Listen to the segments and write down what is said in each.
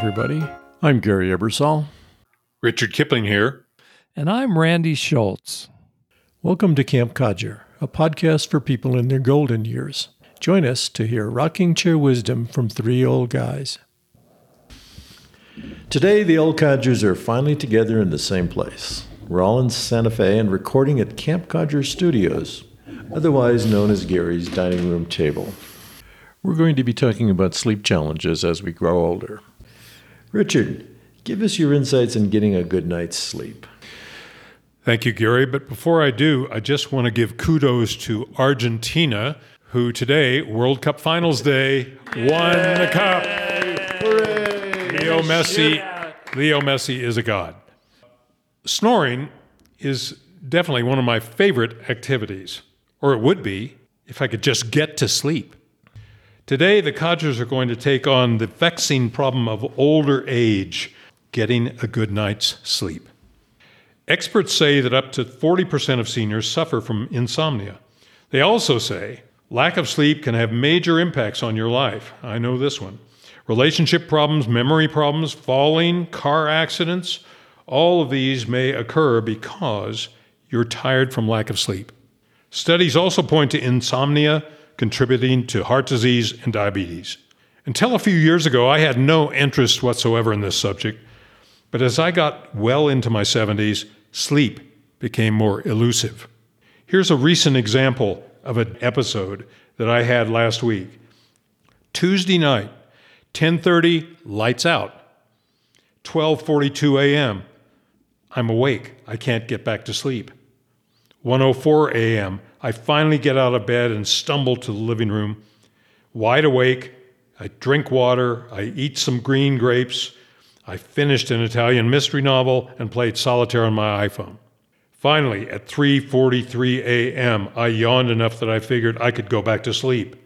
everybody. I'm Gary Ebersol. Richard Kipling here. And I'm Randy Schultz. Welcome to Camp Codger, a podcast for people in their golden years. Join us to hear rocking chair wisdom from three old guys. Today, the old codgers are finally together in the same place. We're all in Santa Fe and recording at Camp Codger Studios, otherwise known as Gary's dining room table. We're going to be talking about sleep challenges as we grow older. Richard, give us your insights on getting a good night's sleep. Thank you, Gary. But before I do, I just want to give kudos to Argentina, who today, World Cup Finals Day, won the cup. Hooray! Leo Messi, Leo Messi is a god. Snoring is definitely one of my favorite activities, or it would be if I could just get to sleep. Today, the codgers are going to take on the vexing problem of older age, getting a good night's sleep. Experts say that up to 40% of seniors suffer from insomnia. They also say lack of sleep can have major impacts on your life. I know this one. Relationship problems, memory problems, falling, car accidents, all of these may occur because you're tired from lack of sleep. Studies also point to insomnia contributing to heart disease and diabetes. Until a few years ago, I had no interest whatsoever in this subject, but as I got well into my 70s, sleep became more elusive. Here's a recent example of an episode that I had last week. Tuesday night, 10:30, lights out. 12:42 a.m. I'm awake. I can't get back to sleep. 1:04 a.m. I finally get out of bed and stumble to the living room. Wide awake, I drink water, I eat some green grapes. I finished an Italian mystery novel and played solitaire on my iPhone. Finally, at 3:43 a.m., I yawned enough that I figured I could go back to sleep.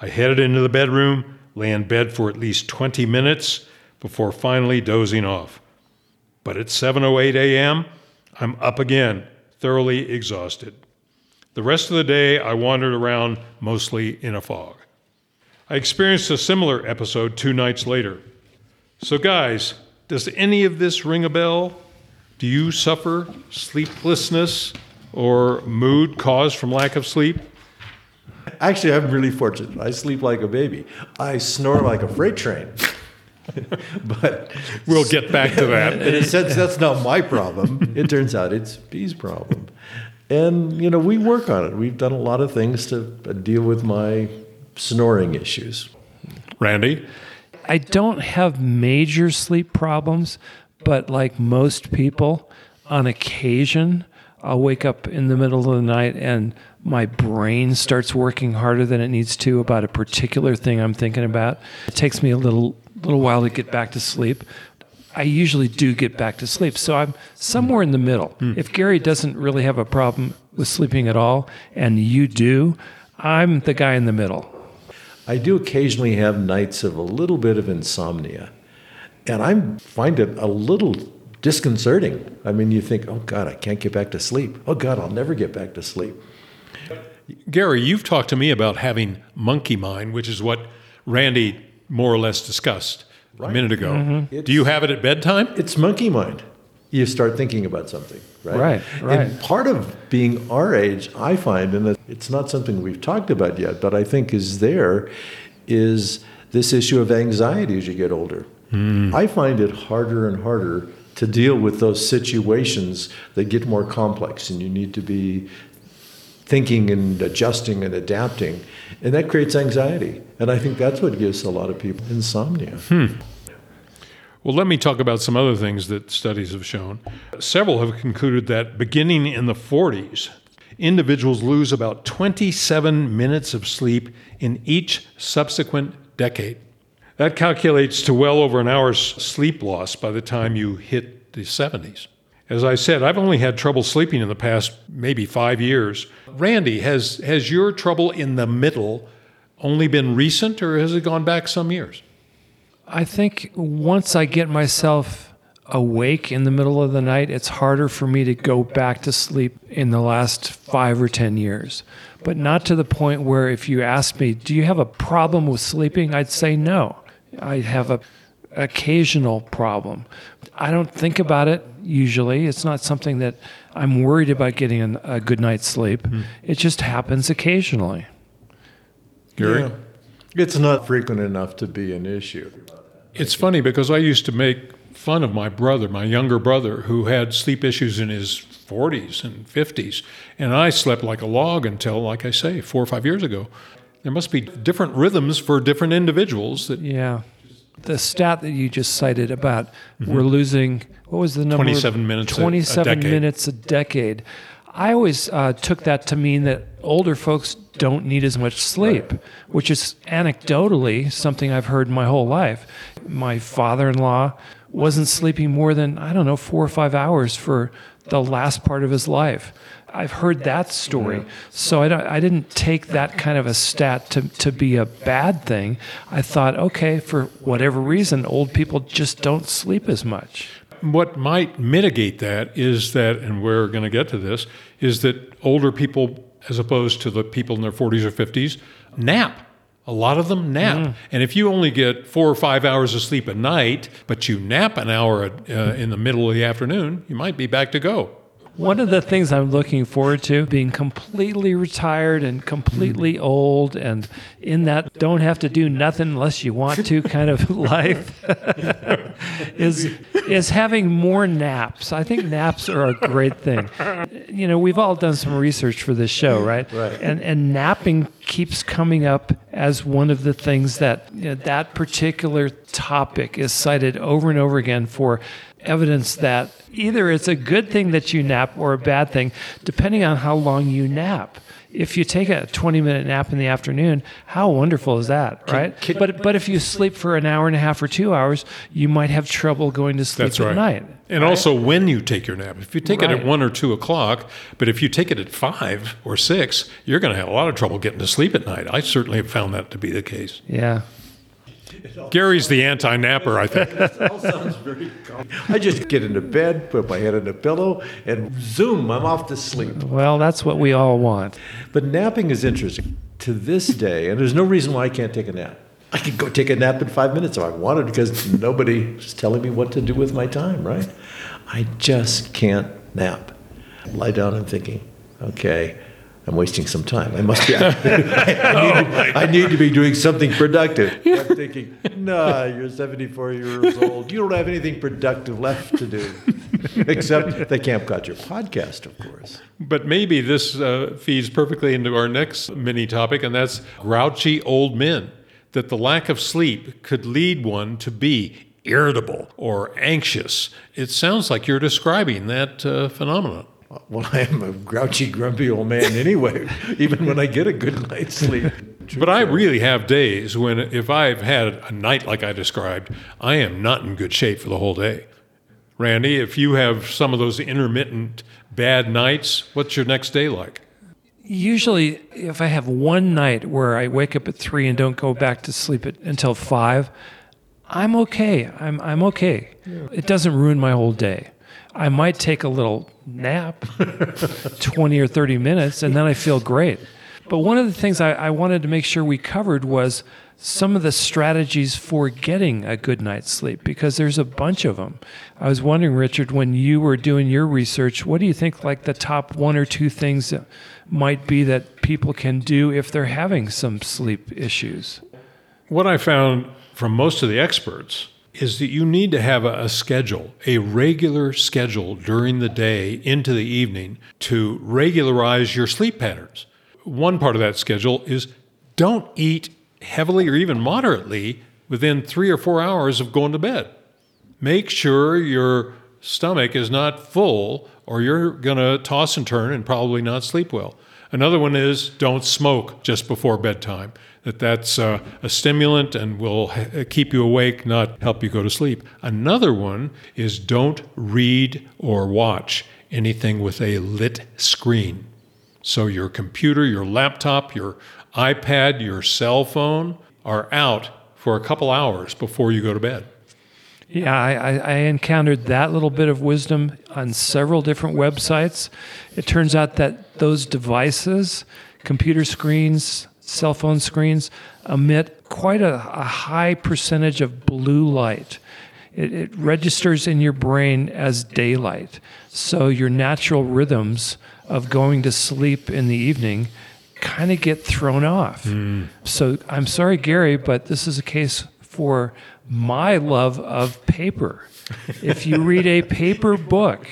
I headed into the bedroom, lay in bed for at least 20 minutes before finally dozing off. But at 7:08 a.m., I'm up again, thoroughly exhausted. The rest of the day, I wandered around mostly in a fog. I experienced a similar episode two nights later. So, guys, does any of this ring a bell? Do you suffer sleeplessness or mood caused from lack of sleep? Actually, I'm really fortunate. I sleep like a baby. I snore like a freight train. but we'll get back to that. in a sense, that's not my problem. It turns out it's B's problem. And, you know, we work on it. We've done a lot of things to deal with my snoring issues. Randy? I don't have major sleep problems, but like most people, on occasion, I'll wake up in the middle of the night and my brain starts working harder than it needs to about a particular thing I'm thinking about. It takes me a little little while to get back to sleep. I usually do get back to sleep. So I'm somewhere in the middle. Mm. If Gary doesn't really have a problem with sleeping at all and you do, I'm the guy in the middle. I do occasionally have nights of a little bit of insomnia. And I find it a little disconcerting. I mean, you think, oh God, I can't get back to sleep. Oh God, I'll never get back to sleep. Gary, you've talked to me about having monkey mind, which is what Randy more or less discussed right. a minute ago. Mm-hmm. Do you have it at bedtime? It's monkey mind. You start thinking about something, right? Right, right. And part of being our age, I find, and it's not something we've talked about yet, but I think is there, is this issue of anxiety as you get older. Mm. I find it harder and harder to deal with those situations that get more complex and you need to be thinking and adjusting and adapting. And that creates anxiety. And I think that's what gives a lot of people insomnia. Hmm. Well, let me talk about some other things that studies have shown. Several have concluded that beginning in the 40s, individuals lose about 27 minutes of sleep in each subsequent decade. That calculates to well over an hour's sleep loss by the time you hit the 70s. As I said, I've only had trouble sleeping in the past maybe five years. Randy, has, has your trouble in the middle only been recent or has it gone back some years? I think once I get myself awake in the middle of the night, it's harder for me to go back to sleep in the last five or 10 years. But not to the point where if you ask me, do you have a problem with sleeping? I'd say no. I have a occasional problem. I don't think about it usually. It's not something that I'm worried about getting a, a good night's sleep. Hmm. It just happens occasionally. Gary? Yeah. It's not frequent enough to be an issue. It's funny because I used to make fun of my brother, my younger brother, who had sleep issues in his 40s and 50s. And I slept like a log until, like I say, four or five years ago. There must be different rhythms for different individuals that Yeah. The stat that you just cited about we're losing, what was the number? 27 minutes a- a 27 decade. minutes a decade. I always uh, took that to mean that older folks don't need as much sleep, which is anecdotally something I've heard my whole life. My father in law wasn't sleeping more than, I don't know, four or five hours for the last part of his life. I've heard that story. So I, don't, I didn't take that kind of a stat to, to be a bad thing. I thought, okay, for whatever reason, old people just don't sleep as much. What might mitigate that is that, and we're going to get to this, is that older people, as opposed to the people in their 40s or 50s, nap. A lot of them nap. And if you only get four or five hours of sleep a night, but you nap an hour uh, in the middle of the afternoon, you might be back to go. One of the things I'm looking forward to being completely retired and completely mm-hmm. old and in that don't have to do nothing unless you want to kind of life is is having more naps. I think naps are a great thing. You know, we've all done some research for this show, right? Right. And and napping keeps coming up as one of the things that you know, that particular topic is cited over and over again for evidence that either it's a good thing that you nap or a bad thing, depending on how long you nap. If you take a 20 minute nap in the afternoon, how wonderful is that, right? can- but but if you sleep for an hour and a half or two hours, you might have trouble going to sleep That's at right. night. And also when you take your nap. If you take it at one or two o'clock, but if you take it at five or six, you're going to have a lot of trouble getting to sleep at night. I certainly have found that to be the case. Yeah. Gary's the anti napper, I think. all sounds very I just get into bed, put my head in a pillow, and zoom, I'm off to sleep. Well, that's what we all want. But napping is interesting. To this day, and there's no reason why I can't take a nap. I could go take a nap in five minutes if I wanted because nobody's telling me what to do with my time, right? I just can't nap. Lie down and thinking, okay, I'm wasting some time. I must be. I, need, to, I need to be doing something productive. I'm thinking, nah, you're 74 years old. You don't have anything productive left to do, except the Camp Codger podcast, of course. But maybe this uh, feeds perfectly into our next mini topic, and that's grouchy old men. That the lack of sleep could lead one to be irritable or anxious. It sounds like you're describing that uh, phenomenon. Well, I am a grouchy, grumpy old man anyway, even when I get a good night's sleep. But I really have days when, if I've had a night like I described, I am not in good shape for the whole day. Randy, if you have some of those intermittent bad nights, what's your next day like? Usually, if I have one night where I wake up at three and don't go back to sleep at, until five, I'm okay. I'm, I'm okay. It doesn't ruin my whole day. I might take a little nap, 20 or 30 minutes, and then I feel great. But one of the things I, I wanted to make sure we covered was some of the strategies for getting a good night's sleep because there's a bunch of them. I was wondering, Richard, when you were doing your research, what do you think like the top one or two things might be that people can do if they're having some sleep issues? What I found from most of the experts is that you need to have a, a, schedule, a regular schedule during the day into the evening to regularize your sleep patterns. One part of that schedule is don't eat heavily or even moderately within three or four hours of going to bed. Make sure your stomach is not full or you're going to toss and turn and probably not sleep well. Another one is don't smoke just before bedtime. That that's uh, a stimulant and will ha- keep you awake, not help you go to sleep. Another one is don't read or watch anything with a lit screen. So your computer, your laptop, your iPad, your cell phone are out for a couple hours before you go to bed. Yeah, I, I, encountered that little bit of wisdom on several different websites. It turns out that those devices, computer screens, cell phone screens emit quite a, a high percentage of blue light. It, it registers in your brain as daylight. So your natural rhythms of going to sleep in the evening kind of get thrown off. Hmm. So I'm sorry, Gary, but this is a case for my love of paper. If you read a paper book,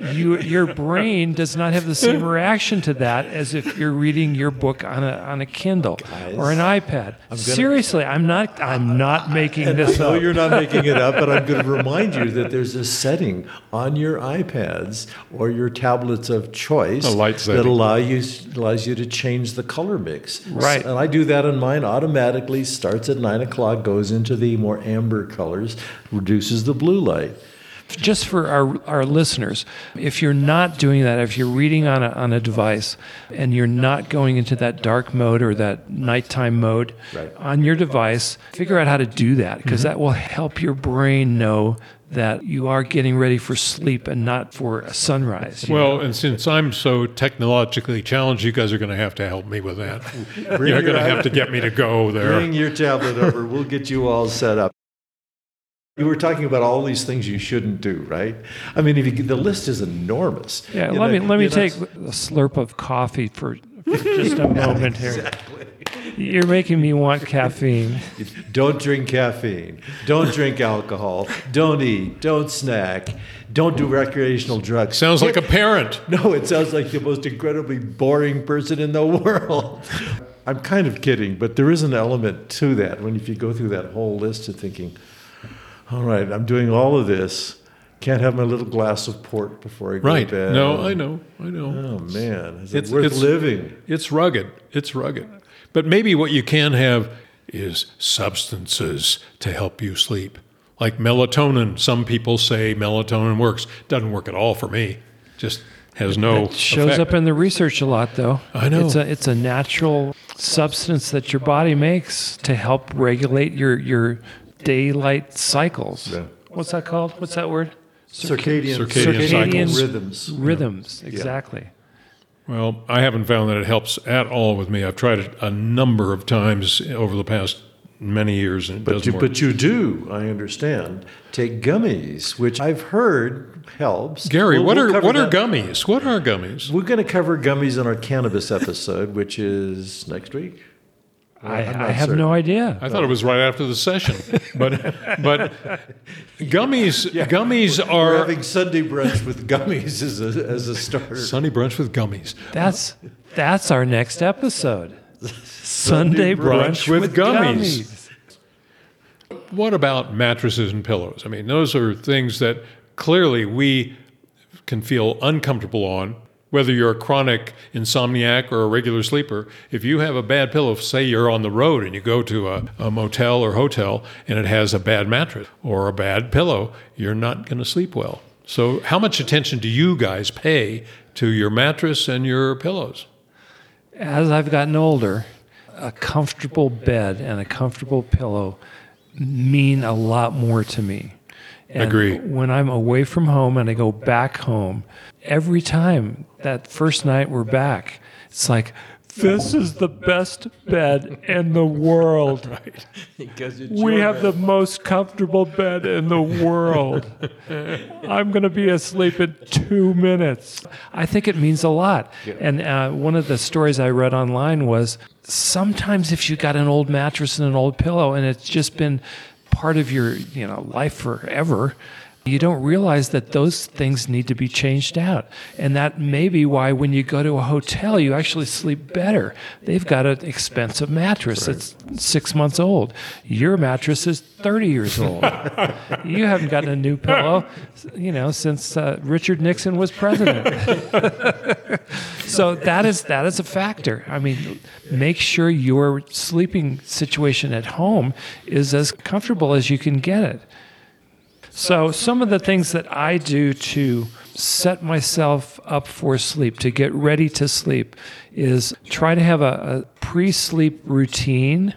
you, your brain does not have the same reaction to that as if you're reading your book on a, on a Kindle or an iPad. Seriously, I'm not I'm not making this up. No, up. you're not making it up, but I'm going to remind you that there's a setting on your iPads or your tablets of choice A light that allow you allows you to change the color mix. Right. And I do that on mine automatically. Starts at nine o'clock, goes into the more amber colors, reduces the blue light. just for our, our listeners, if you're not doing that, if you're reading on a, on a device and you're not going into that dark mode or that nighttime mode Right. on your device, figure out how to do that because mm-hmm. that will help your brain know that you are getting ready for sleep and not for a sunrise. Well, know? and since I'm so technologically challenged, you guys are going to have to help me with that. You're going to have to get me to go there. Bring your tablet over. We'll get you all set up. You were talking about all these things you shouldn't do, right? I mean, if you, the list is enormous. yeah, You let know, me let me you're take a slurp of coffee for, for just a moment here. You're making me want caffeine. Don't drink caffeine. Don't drink alcohol. Don't eat. Don't snack. Don't do recreational drugs. Sounds like a parent. No, it sounds like the most incredibly boring person in the world. I'm kind of kidding, but there is an element to that when if you go through that whole list of thinking, all right, I'm doing all of this. Can't have my little glass of port before I go Right. to bed. No, I know. I know. Oh man, is it It's- worth it's- living? It's rugged. It's rugged. But maybe what you can have is substances to help you sleep. Like melatonin. Some people say melatonin works. Doesn't work at all for me. Just has no It shows effect. up in the research a lot, though. I know. It's a it's a natural substance that your body makes to help regulate your your daylight cycles. Yeah. What's that called? What's that word? Circadian, Circadian cycles. rhythms. Rhythms. Exactly. Well, I haven't found that it helps at all with me. I've tried it a number of times over the past many years, and it But doesn't you, work. but you do, I understand, take gummies, which I've heard helps. Gary, We'll- what we'll are cover what are gummies? What are gummies? We're going to cover gummies in our cannabis episode, which is next week. I, I'm I not have certain. no idea. I thought it was right after the session, but but gummies gummies We're are having Sunday brunch with gummies as a, as a starter. Sunday brunch with gummies. That's that's our next episode. Sunday brunch, with with gummies. gummies. What about mattresses and pillows? I mean, those are things that clearly we can feel uncomfortable on. Whether you're a chronic insomniac or a regular sleeper, if you have a bad pillow, say you're on the road and you go to a, a motel or hotel and it has a bad mattress or a bad pillow, you're not going to sleep well. So, how much attention do you guys pay to your mattress and your pillows? As I've gotten older, a comfortable bed and a comfortable pillow mean a lot more to me. And Agree. When I'm away from home and I go back home, every time that first night we're back, it's like, this is the best bed in the world. Right. Because We have the most comfortable bed in the world. I'm going to be asleep in two minutes. I think it means a lot. And uh, one of the stories I read online was sometimes if you got an old mattress and an old pillow and it's just been part of your you know life forever you don't realize that those things need to be changed out. And that may be why when you go to a hotel, you actually sleep better. They've got an expensive mattress that's six months old. Your mattress is 30 years old. you haven't gotten a new pillow, you know, since uh, Richard Nixon was president. so that is that is a factor. I mean, make sure your sleeping situation at home is as comfortable as you can get it. So, some of the things that I do to set myself up for sleep, to get ready to sleep, is try to have a, a pre sleep routine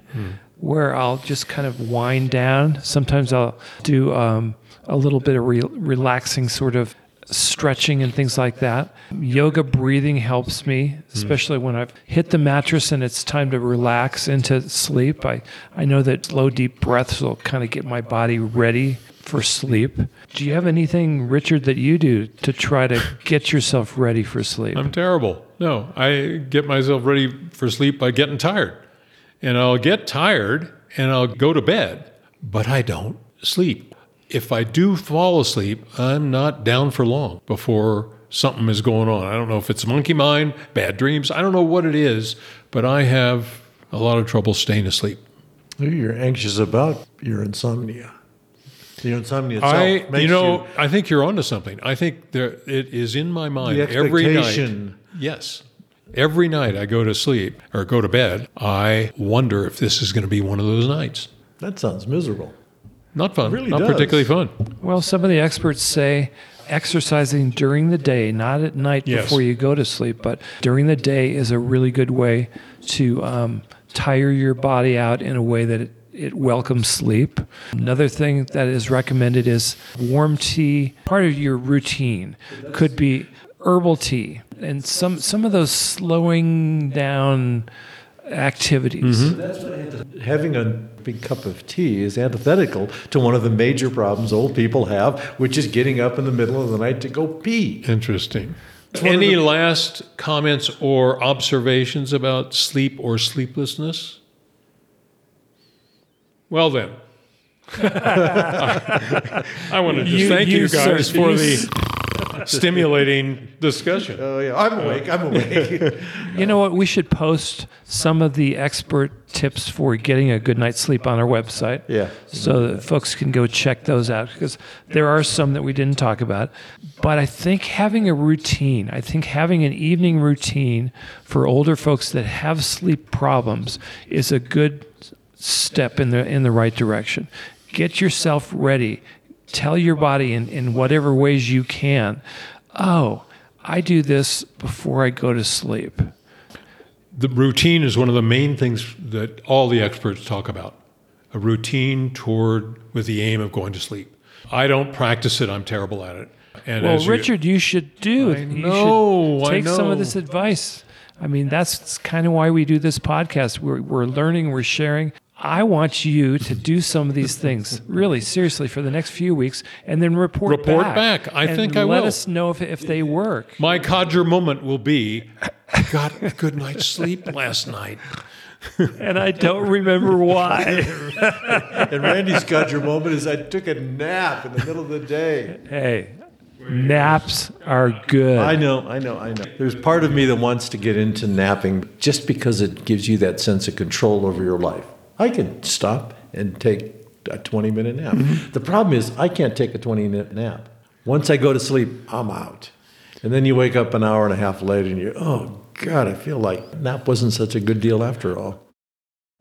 where I'll just kind of wind down. Sometimes I'll do um, a little bit of re- relaxing sort of stretching and things like that. Yoga breathing helps me, especially when I've hit the mattress and it's time to relax into sleep. I, I know that slow, deep breaths will kind of get my body ready for sleep. Do you have anything, Richard, that you do to try to get yourself ready for sleep? I'm terrible. No, I get myself ready for sleep by getting tired. And I'll get tired and I'll go to bed, but I don't sleep. If I do fall asleep, I'm not down for long before something is going on. I don't know if it's monkey mind, bad dreams, I don't know what it is, but I have a lot of trouble staying asleep. Maybe you're anxious about your insomnia. Your insomnia itself I, makes you know, I think you're onto something. I think there it is in my mind The every night. expectation. Yes, every night I go to sleep or go to bed, I wonder if this is going to be one of those nights. that sounds miserable. Not fun. really not does. particularly fun. Well, some of the experts say exercising during the day, not at night Yes. before you go to sleep, but during the day is a really good way to um, tire your body out in a way that it, it welcomes sleep. Another thing that is recommended is warm tea. Part of your routine could be herbal tea and some some of those slowing down activities. Mm-hmm. Having a big cup of tea is antithetical to one of the major problems old people have, which is getting up in the middle of the night to go pee. Interesting. Any the- last comments or observations about sleep or sleeplessness? Well then. I want to just You- thank you, you, sir, guys for you the stimulating discussion. Oh yeah, I'm awake. I'm awake. You know what? We should post some of the expert tips for getting a good night's sleep on our website. Yeah. So that folks can go check those out because there are some that we didn't talk about. But I think having a routine, I think having an evening routine for older folks that have sleep problems is a good step in the in the right direction. Get yourself ready. Tell your body in, in whatever ways you can, oh, I do this before I go to sleep. The routine is one of the main things that all the experts talk about. A routine toward with the aim of going to sleep. I don't practice it. I'm terrible at it. And Well, as you- Richard, you should do. I you know, take some of this advice. I mean, that's kind of why we do this podcast. We're, we're learning, we're sharing. I want you to do some of these things, really, seriously, for the next few weeks, and then report, back. Report back. back. I and think I let will. us know if, if they work. My codger moment will be I got a good night's sleep last night. And I don't remember why. and Randy's got your moment is I took a nap in the middle of the day. hey, naps are good. I know, I know, I know. There's part of me that wants to get into napping just because it gives you that sense of control over your life. I can stop and take a 20 minute nap. Mm-hmm. The problem is, I can't take a 20 minute nap. Once I go to sleep, I'm out. And then you wake up an hour and a half later and you're, oh, God, I feel like nap wasn't such a good deal after all.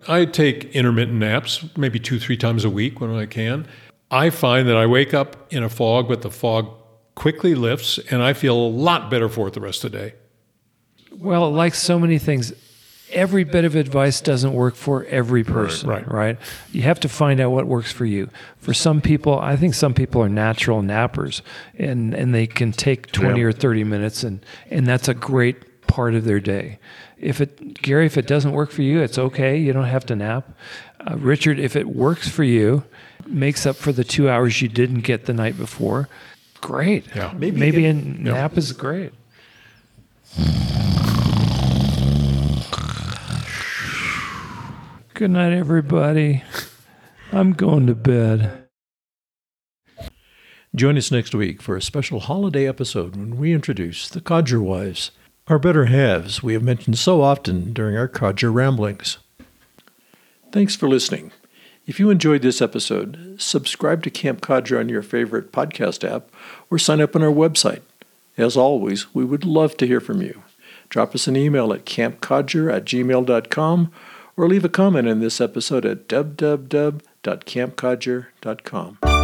I take intermittent naps, maybe two, three times a week when I can. I find that I wake up in a fog, but the fog quickly lifts, and I feel a lot better for it the rest of the day. Well, like so many things, every bit of advice doesn't work for every person, right. right? You have to find out what works for you. For some people, I think some people are natural nappers and, and they can take 20 Yeah. or 30 minutes and, and that's a great part of their day. If it, Gary, if it doesn't work for you, it's okay. You don't have to nap. Uh, Richard, if it works for you, makes up for the two hours you didn't get the night before, great. Yeah. Maybe, Maybe maybe a it- nap is great. Good night, everybody. I'm going to bed. Join us next week for a special holiday episode when we introduce the Codger Wives, our better halves we have mentioned so often during our Codger ramblings. Thanks for listening. If you enjoyed this episode, subscribe to Camp Codger on your favorite podcast app or sign up on our website. As always, we would love to hear from you. Drop us an email at campcodger at gmail.com or leave a comment in this episode at www.campcodger.com.